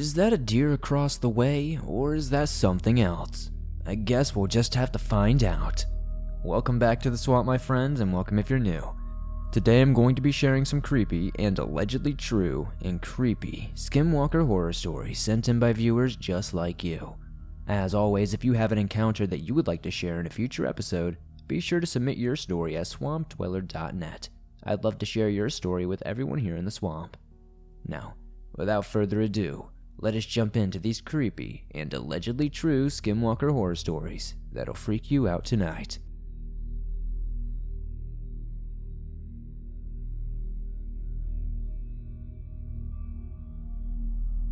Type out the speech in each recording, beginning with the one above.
Is that a deer across the way, or is that something else? I guess we'll just have to find out. Welcome back to the swamp, my friends, and welcome if you're new. Today I'm going to be sharing some creepy and allegedly true and creepy Skinwalker horror stories sent in by viewers just like you. As always, if you have an encounter that you would like to share in a future episode, be sure to submit your story at swampdweller.net. I'd love to share your story with everyone here in the swamp. Now, without further ado, let us jump into these creepy and allegedly true Skinwalker horror stories that'll freak you out tonight.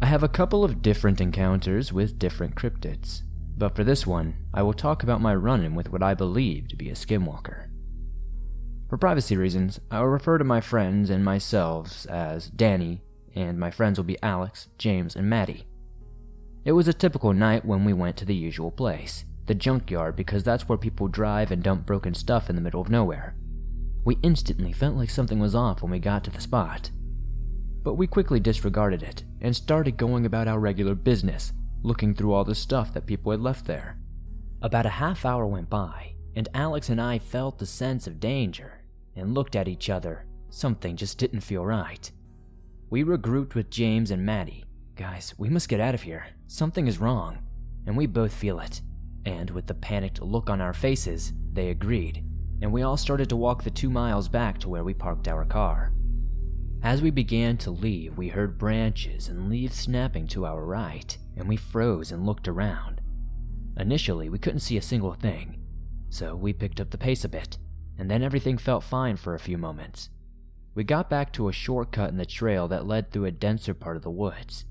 I have a couple of different encounters with different cryptids, but for this one, I will talk about my run in with what I believe to be a skinwalker. For privacy reasons, I will refer to my friends and myself as Danny, and my friends will be Alex, James, and Maddie. It was a typical night when we went to the usual place, the junkyard, because that's where people drive and dump broken stuff in the middle of nowhere. We instantly felt like something was off when we got to the spot. But we quickly disregarded it and started going about our regular business, looking through all the stuff that people had left there. About a half hour went by, and Alex and I felt the sense of danger and looked at each other. Something just didn't feel right. We regrouped with James and Maddie. Guys, we must get out of here. Something is wrong, and we both feel it. And with the panicked look on our faces, they agreed, and we all started to walk the two miles back to where we parked our car. As we began to leave, we heard branches and leaves snapping to our right, and we froze and looked around. Initially, we couldn't see a single thing, so we picked up the pace a bit, and then everything felt fine for a few moments. We got back to a shortcut in the trail that led through a denser part of the woods,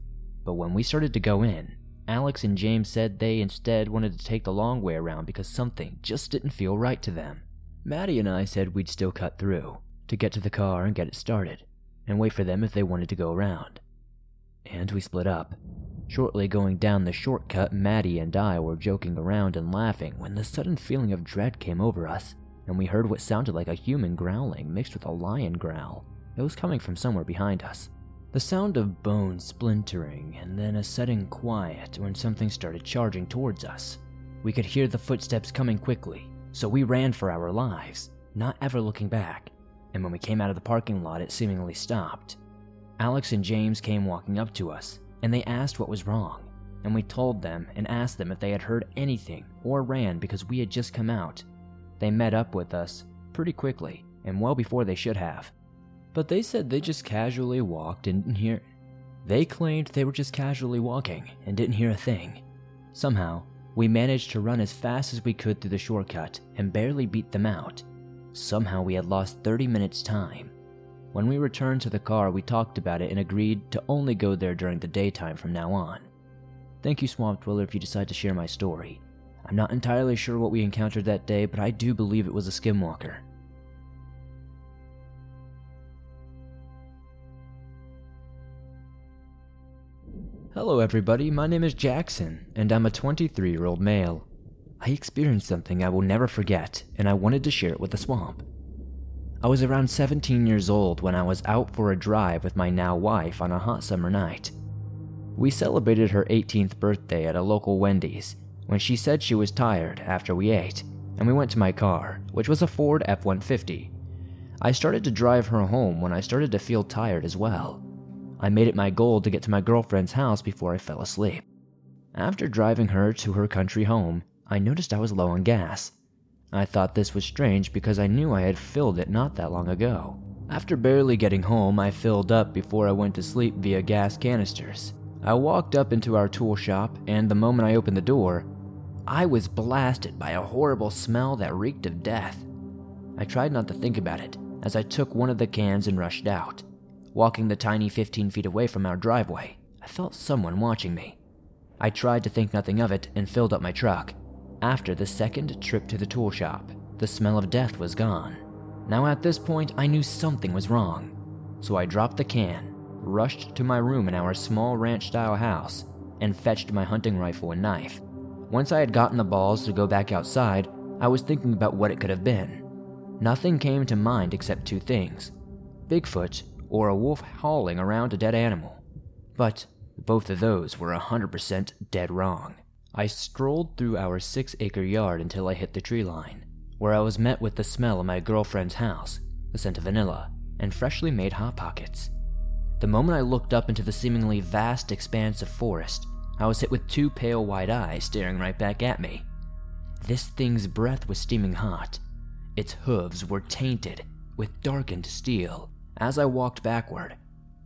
but when we started to go in, Alex and James said they instead wanted to take the long way around because something just didn't feel right to them. Maddie and I said we'd still cut through to get to the car and get it started and wait for them if they wanted to go around. And we split up. Shortly going down the shortcut, Maddie and I were joking around and laughing when the sudden feeling of dread came over us, and we heard what sounded like a human growling mixed with a lion growl. It was coming from somewhere behind us. The sound of bones splintering, and then a sudden quiet when something started charging towards us. We could hear the footsteps coming quickly, so we ran for our lives, not ever looking back and when we came out of the parking lot, it seemingly stopped. Alex and James came walking up to us, and they asked what was wrong, and we told them and asked them if they had heard anything or ran because we had just come out. They met up with us pretty quickly, and well before they should have. But they said they just casually walked and didn't hear. They claimed they were just casually walking and didn't hear a thing. Somehow, we managed to run as fast as we could through the shortcut and barely beat them out. Somehow we had lost 30 minutes' time. When we returned to the car, we talked about it and agreed to only go there during the daytime from now on. Thank you, Swamp Dweller, if you decide to share my story. I'm not entirely sure what we encountered that day, but I do believe it was a skinwalker. Hello, everybody. My name is Jackson, and I'm a 23 year old male. I experienced something I will never forget, and I wanted to share it with the swamp. I was around 17 years old when I was out for a drive with my now wife on a hot summer night. We celebrated her 18th birthday at a local Wendy's when she said she was tired after we ate, and we went to my car, which was a Ford F 150. I started to drive her home when I started to feel tired as well. I made it my goal to get to my girlfriend's house before I fell asleep. After driving her to her country home, I noticed I was low on gas. I thought this was strange because I knew I had filled it not that long ago. After barely getting home, I filled up before I went to sleep via gas canisters. I walked up into our tool shop, and the moment I opened the door, I was blasted by a horrible smell that reeked of death. I tried not to think about it as I took one of the cans and rushed out. Walking the tiny 15 feet away from our driveway, I felt someone watching me. I tried to think nothing of it and filled up my truck. After the second trip to the tool shop, the smell of death was gone. Now at this point, I knew something was wrong. So I dropped the can, rushed to my room in our small ranch style house, and fetched my hunting rifle and knife. Once I had gotten the balls to go back outside, I was thinking about what it could have been. Nothing came to mind except two things Bigfoot or a wolf hauling around a dead animal. But Both of those were 100% dead wrong. I strolled through our six acre yard until I hit the tree line, where I was met with the smell of my girlfriend's house, the scent of vanilla, and freshly made Hot Pockets. The moment I looked up into the seemingly vast expanse of forest, I was hit with two pale white eyes staring right back at me. This thing's breath was steaming hot. Its hooves were tainted with darkened steel. As I walked backward,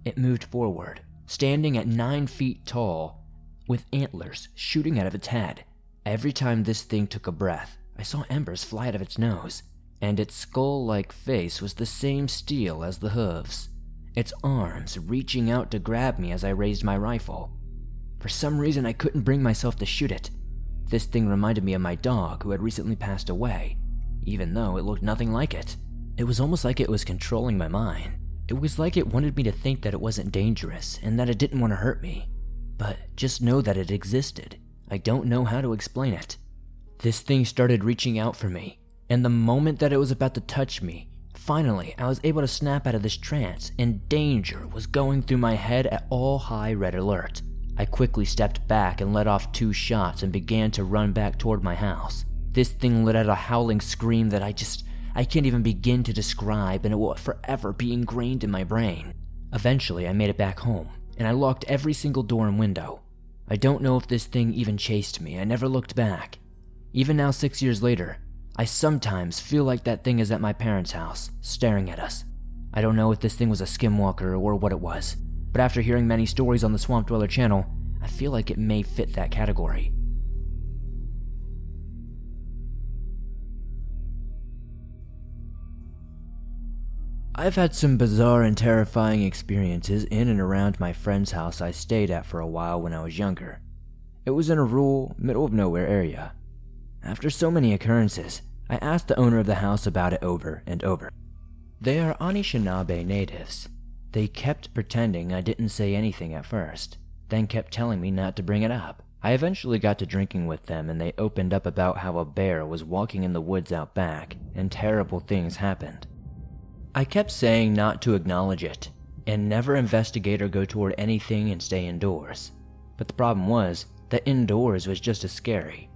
it moved forward, standing at nine feet tall, with antlers shooting out of its head. Every time this thing took a breath, I saw embers fly out of its nose, and its skull like face was the same steel as the hooves, its arms reaching out to grab me as I raised my rifle. For some reason, I couldn't bring myself to shoot it. This thing reminded me of my dog who had recently passed away, even though it looked nothing like it. It was almost like it was controlling my mind. It was like it wanted me to think that it wasn't dangerous and that it didn't want to hurt me. But just know that it existed. I don't know how to explain it. This thing started reaching out for me, and the moment that it was about to touch me, finally I was able to snap out of this trance, and danger was going through my head at all high red alert. I quickly stepped back and let off two shots and began to run back toward my house. This thing let out a howling scream that I just I can't even begin to describe, and it will forever be ingrained in my brain. Eventually, I made it back home, and I locked every single door and window. I don't know if this thing even chased me, I never looked back. Even now, six years later, I sometimes feel like that thing is at my parents' house, staring at us. I don't know if this thing was a skinwalker or what it was, but after hearing many stories on the Swamp Dweller channel, I feel like it may fit that category. I've had some bizarre and terrifying experiences in and around my friend's house I stayed at for a while when I was younger. It was in a rural, middle of nowhere area. After so many occurrences, I asked the owner of the house about it over and over. They are Anishinaabe natives. They kept pretending I didn't say anything at first, then kept telling me not to bring it up. I eventually got to drinking with them and they opened up about how a bear was walking in the woods out back and terrible things happened. I kept saying not to acknowledge it, and never investigate or go toward anything and stay indoors. But the problem was that indoors was just as scary.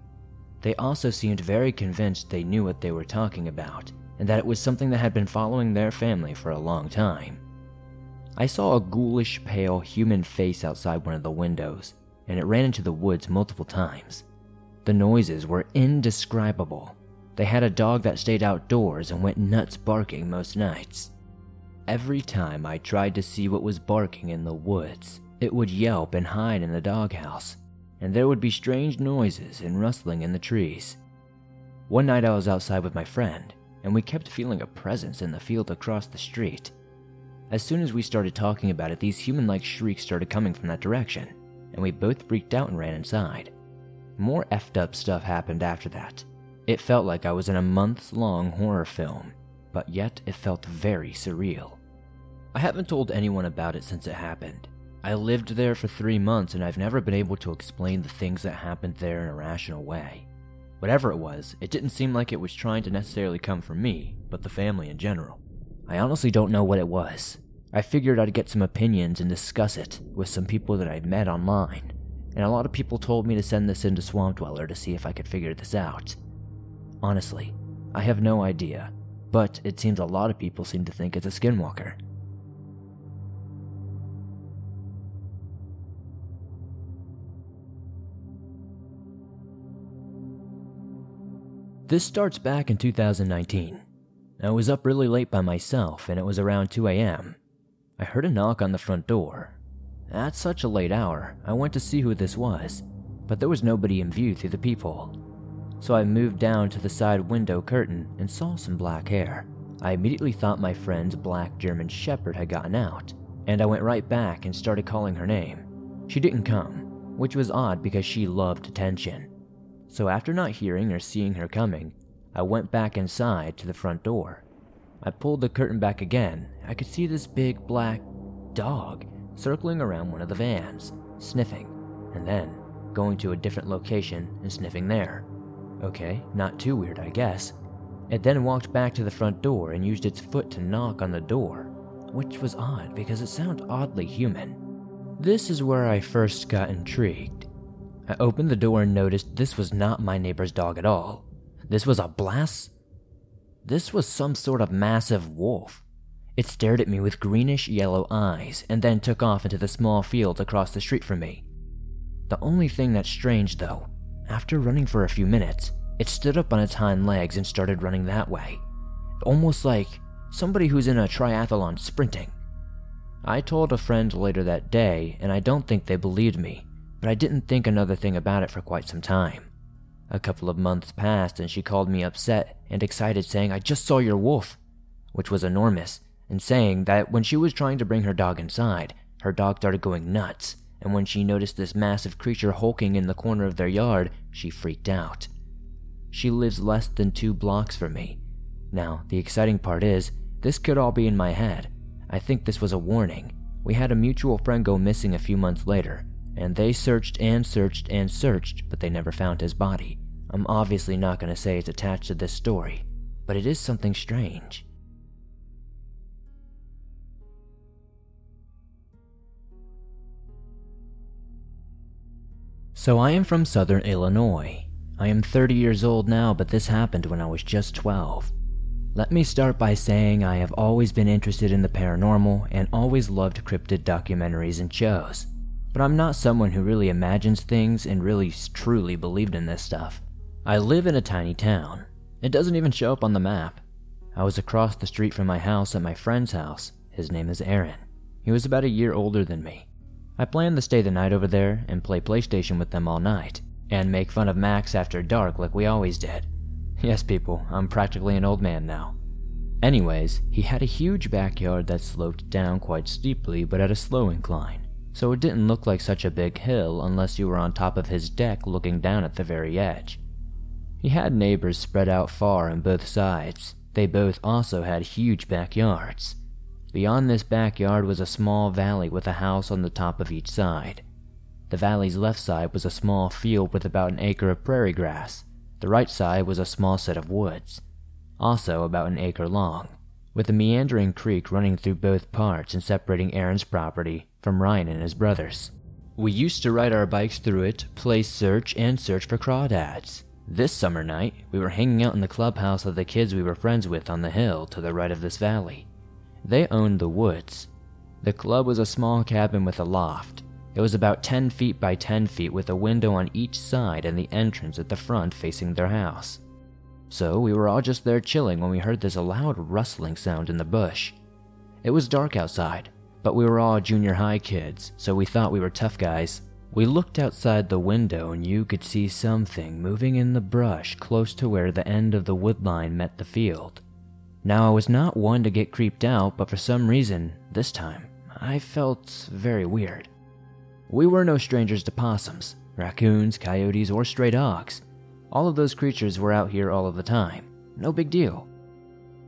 They also seemed very convinced they knew what they were talking about, and that it was something that had been following their family for a long time. I saw a ghoulish, pale human face outside one of the windows, and it ran into the woods multiple times. The noises were indescribable, they had a dog that stayed outdoors and went nuts barking most nights. Every time I tried to see what was barking in the woods, it would yelp and hide in the doghouse, and there would be strange noises and rustling in the trees. One night I was outside with my friend, and we kept feeling a presence in the field across the street. As soon as we started talking about it, these human like shrieks started coming from that direction, and we both freaked out and ran inside. More effed up stuff happened after that. It felt like I was in a months long horror film, but yet it felt very surreal. I haven't told anyone about it since it happened. I lived there for three months and I've never been able to explain the things that happened there in a rational way. Whatever it was, it didn't seem like it was trying to necessarily come from me, but the family in general. I honestly don't know what it was. I figured I'd get some opinions and discuss it with some people that I'd met online, and a lot of people told me to send this into Swamp Dweller to see if I could figure this out. Honestly, I have no idea, but it seems a lot of people seem to think it's a skinwalker. This starts back in 2019. I was up really late by myself, and it was around 2 a.m. I heard a knock on the front door. At such a late hour, I went to see who this was, but there was nobody in view through the peephole so I moved down to the side window curtain and saw some black hair. I immediately thought my friend's black German Shepherd had gotten out, and I went right back and started calling her name. She didn't come, which was odd because she loved attention. So after not hearing or seeing her coming, I went back inside to the front door. I pulled the curtain back again. I could see this big black dog circling around one of the vans, sniffing, and then going to a different location and sniffing there. Okay, not too weird, I guess. It then walked back to the front door and used its foot to knock on the door, which was odd because it sounded oddly human. This is where I first got intrigued. I opened the door and noticed this was not my neighbor's dog at all. This was a blast. This was some sort of massive wolf. It stared at me with greenish yellow eyes and then took off into the small field across the street from me. The only thing that's strange, though, after running for a few minutes, it stood up on its hind legs and started running that way, almost like somebody who's in a triathlon sprinting. I told a friend later that day, and I don't think they believed me, but I didn't think another thing about it for quite some time. A couple of months passed, and she called me upset and excited, saying, I just saw your wolf, which was enormous, and saying that when she was trying to bring her dog inside, her dog started going nuts, and when she noticed this massive creature hulking in the corner of their yard, she freaked out. She lives less than two blocks from me. Now, the exciting part is, this could all be in my head. I think this was a warning. We had a mutual friend go missing a few months later, and they searched and searched and searched, but they never found his body. I'm obviously not going to say it's attached to this story, but it is something strange. So I am from southern Illinois, I am 30 years old now, but this happened when I was just 12. Let me start by saying I have always been interested in the paranormal and always loved cryptid documentaries and shows. But I'm not someone who really imagines things and really truly believed in this stuff. I live in a tiny town. It doesn't even show up on the map. I was across the street from my house at my friend's house. His name is Aaron. He was about a year older than me. I planned to stay the night over there and play PlayStation with them all night and make fun of Max after dark like we always did. Yes, people, I'm practically an old man now. Anyways, he had a huge backyard that sloped down quite steeply but at a slow incline, so it didn't look like such a big hill unless you were on top of his deck looking down at the very edge. He had neighbors spread out far on both sides. They both also had huge backyards. Beyond this backyard was a small valley with a house on the top of each side. The valley's left side was a small field with about an acre of prairie grass. The right side was a small set of woods, also about an acre long, with a meandering creek running through both parts and separating Aaron's property from Ryan and his brothers. We used to ride our bikes through it, play search, and search for crawdads. This summer night, we were hanging out in the clubhouse of the kids we were friends with on the hill to the right of this valley. They owned the woods. The club was a small cabin with a loft, it was about 10 feet by 10 feet with a window on each side and the entrance at the front facing their house. So we were all just there chilling when we heard this loud rustling sound in the bush. It was dark outside, but we were all junior high kids, so we thought we were tough guys. We looked outside the window and you could see something moving in the brush close to where the end of the wood line met the field. Now, I was not one to get creeped out, but for some reason, this time, I felt very weird. We were no strangers to possums, raccoons, coyotes, or stray dogs. All of those creatures were out here all of the time. No big deal.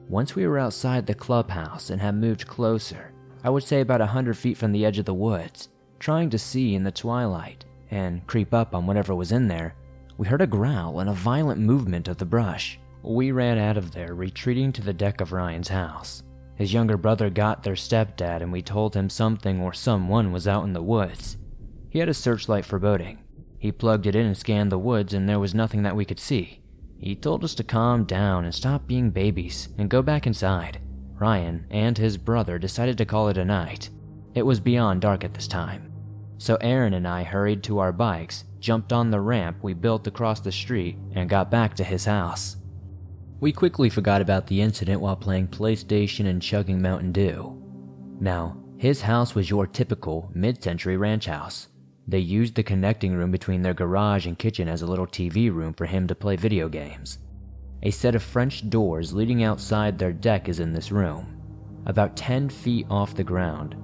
Once we were outside the clubhouse and had moved closer, I would say about a hundred feet from the edge of the woods, trying to see in the twilight and creep up on whatever was in there, we heard a growl and a violent movement of the brush. We ran out of there, retreating to the deck of Ryan's house. His younger brother got their stepdad, and we told him something or someone was out in the woods. He had a searchlight for boating. He plugged it in and scanned the woods, and there was nothing that we could see. He told us to calm down and stop being babies and go back inside. Ryan and his brother decided to call it a night. It was beyond dark at this time. So Aaron and I hurried to our bikes, jumped on the ramp we built across the street, and got back to his house. We quickly forgot about the incident while playing PlayStation and chugging Mountain Dew. Now, his house was your typical mid century ranch house. They used the connecting room between their garage and kitchen as a little TV room for him to play video games. A set of French doors leading outside their deck is in this room. About 10 feet off the ground,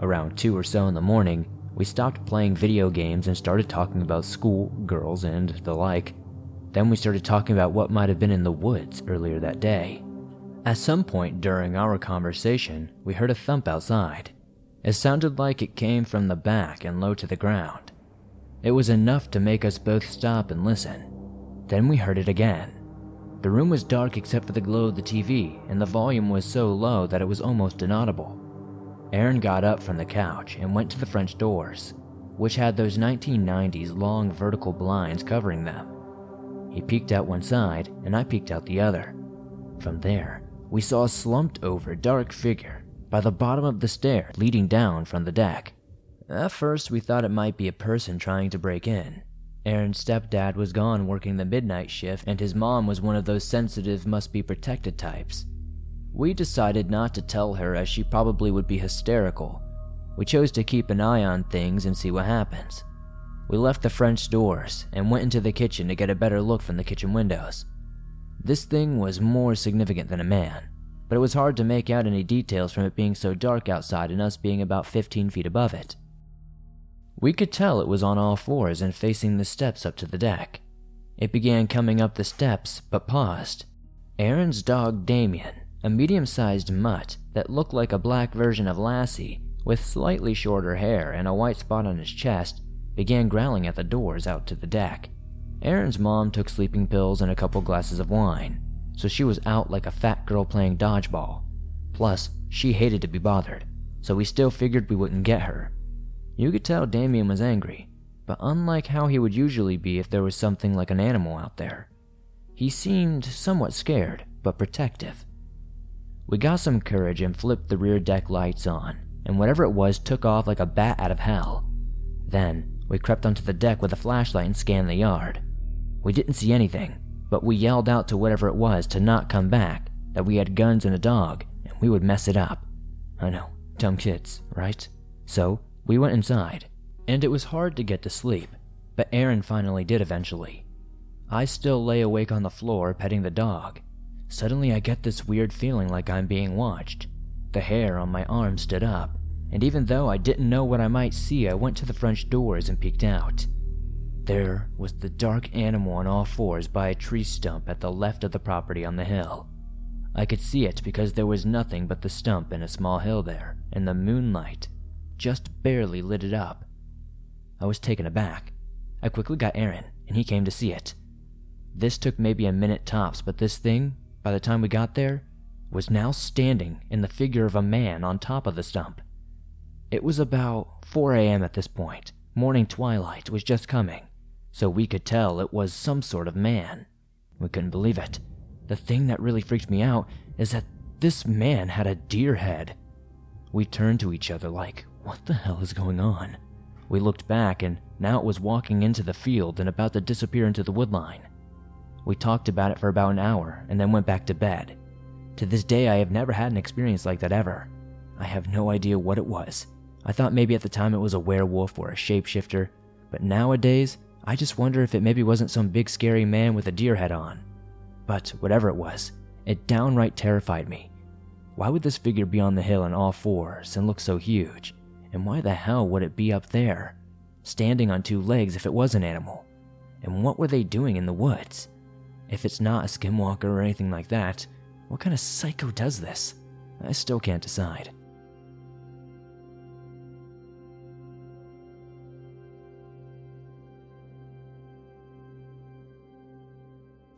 around 2 or so in the morning, we stopped playing video games and started talking about school, girls, and the like. Then we started talking about what might have been in the woods earlier that day. At some point during our conversation, we heard a thump outside. It sounded like it came from the back and low to the ground. It was enough to make us both stop and listen. Then we heard it again. The room was dark except for the glow of the TV, and the volume was so low that it was almost inaudible. Aaron got up from the couch and went to the French doors, which had those 1990s long vertical blinds covering them. He peeked out one side, and I peeked out the other. From there, we saw a slumped over dark figure by the bottom of the stair leading down from the deck. At first, we thought it might be a person trying to break in. Aaron's stepdad was gone working the midnight shift, and his mom was one of those sensitive, must be protected types. We decided not to tell her as she probably would be hysterical. We chose to keep an eye on things and see what happens. We left the French doors and went into the kitchen to get a better look from the kitchen windows. This thing was more significant than a man, but it was hard to make out any details from it being so dark outside and us being about 15 feet above it. We could tell it was on all fours and facing the steps up to the deck. It began coming up the steps, but paused. Aaron's dog Damien, a medium sized mutt that looked like a black version of Lassie, with slightly shorter hair and a white spot on his chest, began growling at the doors out to the deck. Aaron's mom took sleeping pills and a couple glasses of wine, so she was out like a fat girl playing dodgeball. Plus, she hated to be bothered, so we still figured we wouldn't get her. You could tell Damien was angry, but unlike how he would usually be if there was something like an animal out there, he seemed somewhat scared, but protective. We got some courage and flipped the rear deck lights on, and whatever it was took off like a bat out of hell. Then, we crept onto the deck with a flashlight and scanned the yard. We didn't see anything, but we yelled out to whatever it was to not come back, that we had guns and a dog, and we would mess it up. I know, dumb kids, right? So, we went inside, and it was hard to get to sleep, but Aaron finally did eventually. I still lay awake on the floor petting the dog. Suddenly, I get this weird feeling like I'm being watched. The hair on my arm stood up, and even though I didn't know what I might see, I went to the French doors and peeked out. There was the dark animal on all fours by a tree stump at the left of the property on the hill. I could see it because there was nothing but the stump and a small hill there, and the moonlight just barely lit it up. I was taken aback. I quickly got Aaron, and he came to see it. This took maybe a minute tops, but this thing, by the time we got there, was now standing in the figure of a man on top of the stump. It was about 4 a.m. at this point. Morning twilight was just coming, so we could tell it was some sort of man. We couldn't believe it. The thing that really freaked me out is that this man had a deer head. We turned to each other like, what the hell is going on? We looked back, and now it was walking into the field and about to disappear into the woodline. We talked about it for about an hour and then went back to bed. To this day, I have never had an experience like that ever. I have no idea what it was. I thought maybe at the time it was a werewolf or a shapeshifter, but nowadays, I just wonder if it maybe wasn't some big scary man with a deer head on. But whatever it was, it downright terrified me. Why would this figure be on the hill on all fours and look so huge? And why the hell would it be up there, standing on two legs if it was an animal? And what were they doing in the woods? If it's not a skinwalker or anything like that, what kind of psycho does this? I still can't decide.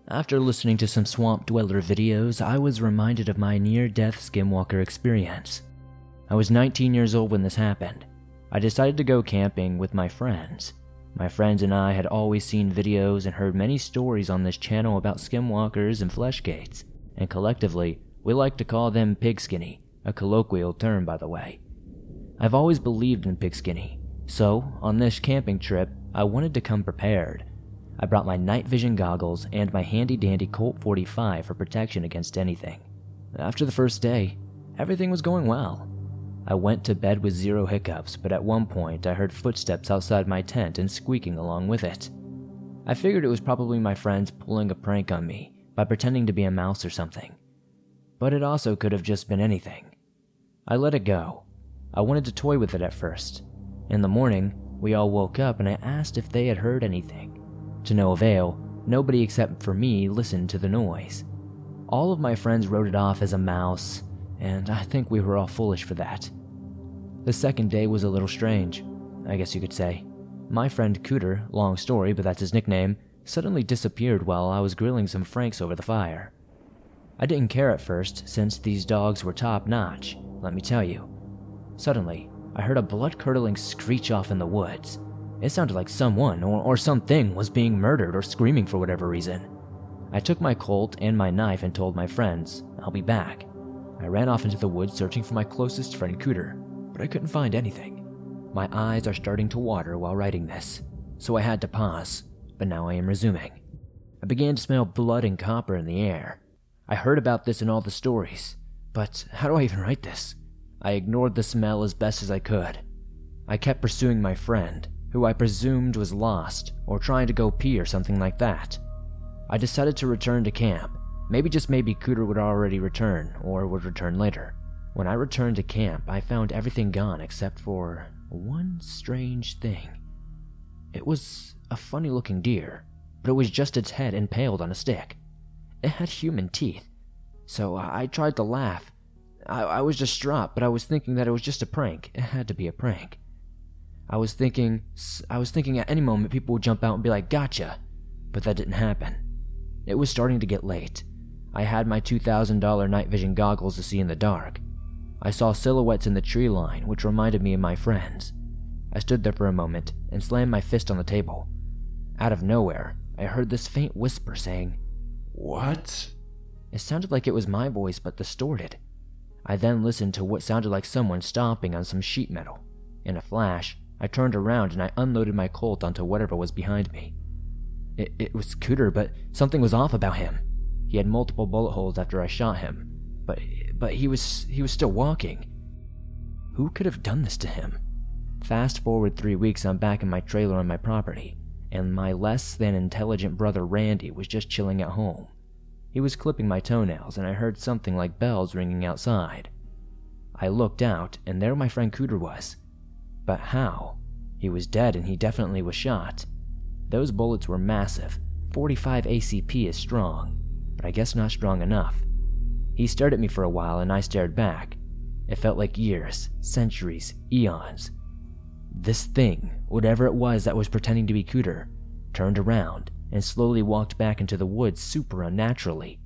After listening to some Swamp Dweller videos, I was reminded of my near death skinwalker experience. I was 19 years old when this happened. I decided to go camping with my friends. My friends and I had always seen videos and heard many stories on this channel about skinwalkers and fleshgaits, and collectively, we like to call them pigskinny, a colloquial term by the way. I've always believed in pigskinny, so on this camping trip, I wanted to come prepared. I brought my night vision goggles and my handy dandy Colt 45 for protection against anything. After the first day, everything was going well. I went to bed with zero hiccups, but at one point I heard footsteps outside my tent and squeaking along with it. I figured it was probably my friends pulling a prank on me by pretending to be a mouse or something. But it also could have just been anything. I let it go. I wanted to toy with it at first. In the morning, we all woke up and I asked if they had heard anything. To no avail, nobody except for me listened to the noise. All of my friends wrote it off as a mouse, and I think we were all foolish for that. The second day was a little strange, I guess you could say. My friend Cooter, long story, but that's his nickname, suddenly disappeared while I was grilling some franks over the fire. I didn't care at first, since these dogs were top notch, let me tell you. Suddenly, I heard a blood curdling screech off in the woods. It sounded like someone or, or something was being murdered or screaming for whatever reason. I took my Colt and my knife and told my friends, I'll be back. I ran off into the woods searching for my closest friend Cooter, but I couldn't find anything. My eyes are starting to water while writing this, so I had to pause, but now I am resuming. I began to smell blood and copper in the air. I heard about this in all the stories, but how do I even write this? I ignored the smell as best as I could. I kept pursuing my friend, who I presumed was lost or trying to go pee or something like that. I decided to return to camp. Maybe just maybe Cooter would already return or would return later. When I returned to camp, I found everything gone except for one strange thing. It was a funny looking deer, but it was just its head impaled on a stick. It had human teeth, so I tried to laugh. I, I was distraught, but I was thinking that it was just a prank. It had to be a prank. I was thinking, I was thinking at any moment people would jump out and be like, gotcha. But that didn't happen. It was starting to get late. I had my $2,000 night vision goggles to see in the dark. I saw silhouettes in the tree line, which reminded me of my friends. I stood there for a moment and slammed my fist on the table. Out of nowhere, I heard this faint whisper saying, What? It sounded like it was my voice, but distorted. I then listened to what sounded like someone stomping on some sheet metal. In a flash, I turned around and I unloaded my Colt onto whatever was behind me. It, it was Cooter, but something was off about him. He had multiple bullet holes after I shot him, but but he was he was still walking. Who could have done this to him? Fast forward three weeks, I'm back in my trailer on my property, and my less than intelligent brother Randy was just chilling at home. He was clipping my toenails, and I heard something like bells ringing outside. I looked out, and there my friend Cooter was. But how? He was dead, and he definitely was shot. Those bullets were massive. 45 ACP is strong, but I guess not strong enough. He stared at me for a while, and I stared back. It felt like years, centuries, eons. This thing, whatever it was that was pretending to be Cooter, turned around and slowly walked back into the woods super unnaturally.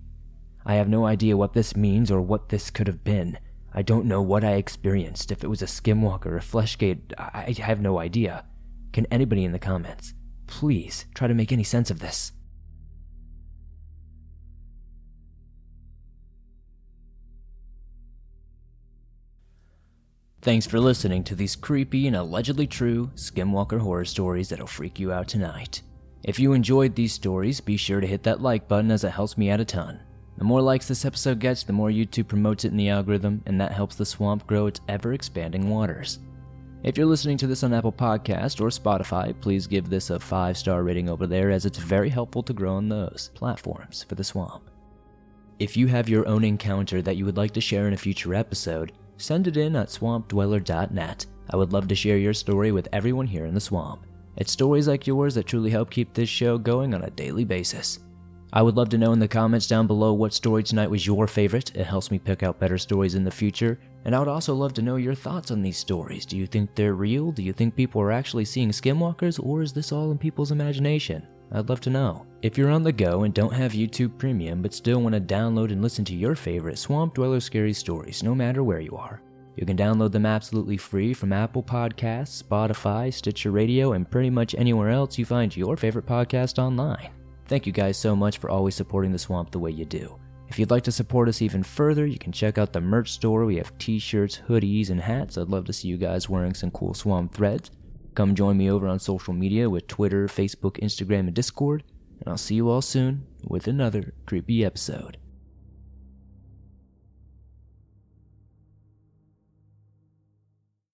I have no idea what this means or what this could have been. I don't know what I experienced, if it was a skinwalker or fleshgait, I have no idea. Can anybody in the comments please try to make any sense of this? Thanks for listening to these creepy and allegedly true Skinwalker horror stories that'll freak you out tonight. If you enjoyed these stories, be sure to hit that like button as it helps me out a ton. The more likes this episode gets, the more YouTube promotes it in the algorithm, and that helps the swamp grow its ever expanding waters. If you're listening to this on Apple Podcast or Spotify, please give this a 5 star rating over there as it's very helpful to grow on those platforms for the swamp. If you have your own encounter that you would like to share in a future episode, send it in at swampdweller.net. I would love to share your story with everyone here in the swamp. It's stories like yours that truly help keep this show going on a daily basis. I would love to know in the comments down below what story tonight was your favorite. It helps me pick out better stories in the future. And I would also love to know your thoughts on these stories. Do you think they're real? Do you think people are actually seeing skinwalkers? Or is this all in people's imagination? I'd love to know. If you're on the go and don't have YouTube Premium but still want to download and listen to your favorite Swamp Dweller scary stories, no matter where you are, you can download them absolutely free from Apple Podcasts, Spotify, Stitcher Radio, and pretty much anywhere else you find your favorite podcast online. Thank you guys so much for always supporting the swamp the way you do. If you'd like to support us even further, you can check out the merch store. We have t shirts, hoodies, and hats. I'd love to see you guys wearing some cool swamp threads. Come join me over on social media with Twitter, Facebook, Instagram, and Discord. And I'll see you all soon with another creepy episode.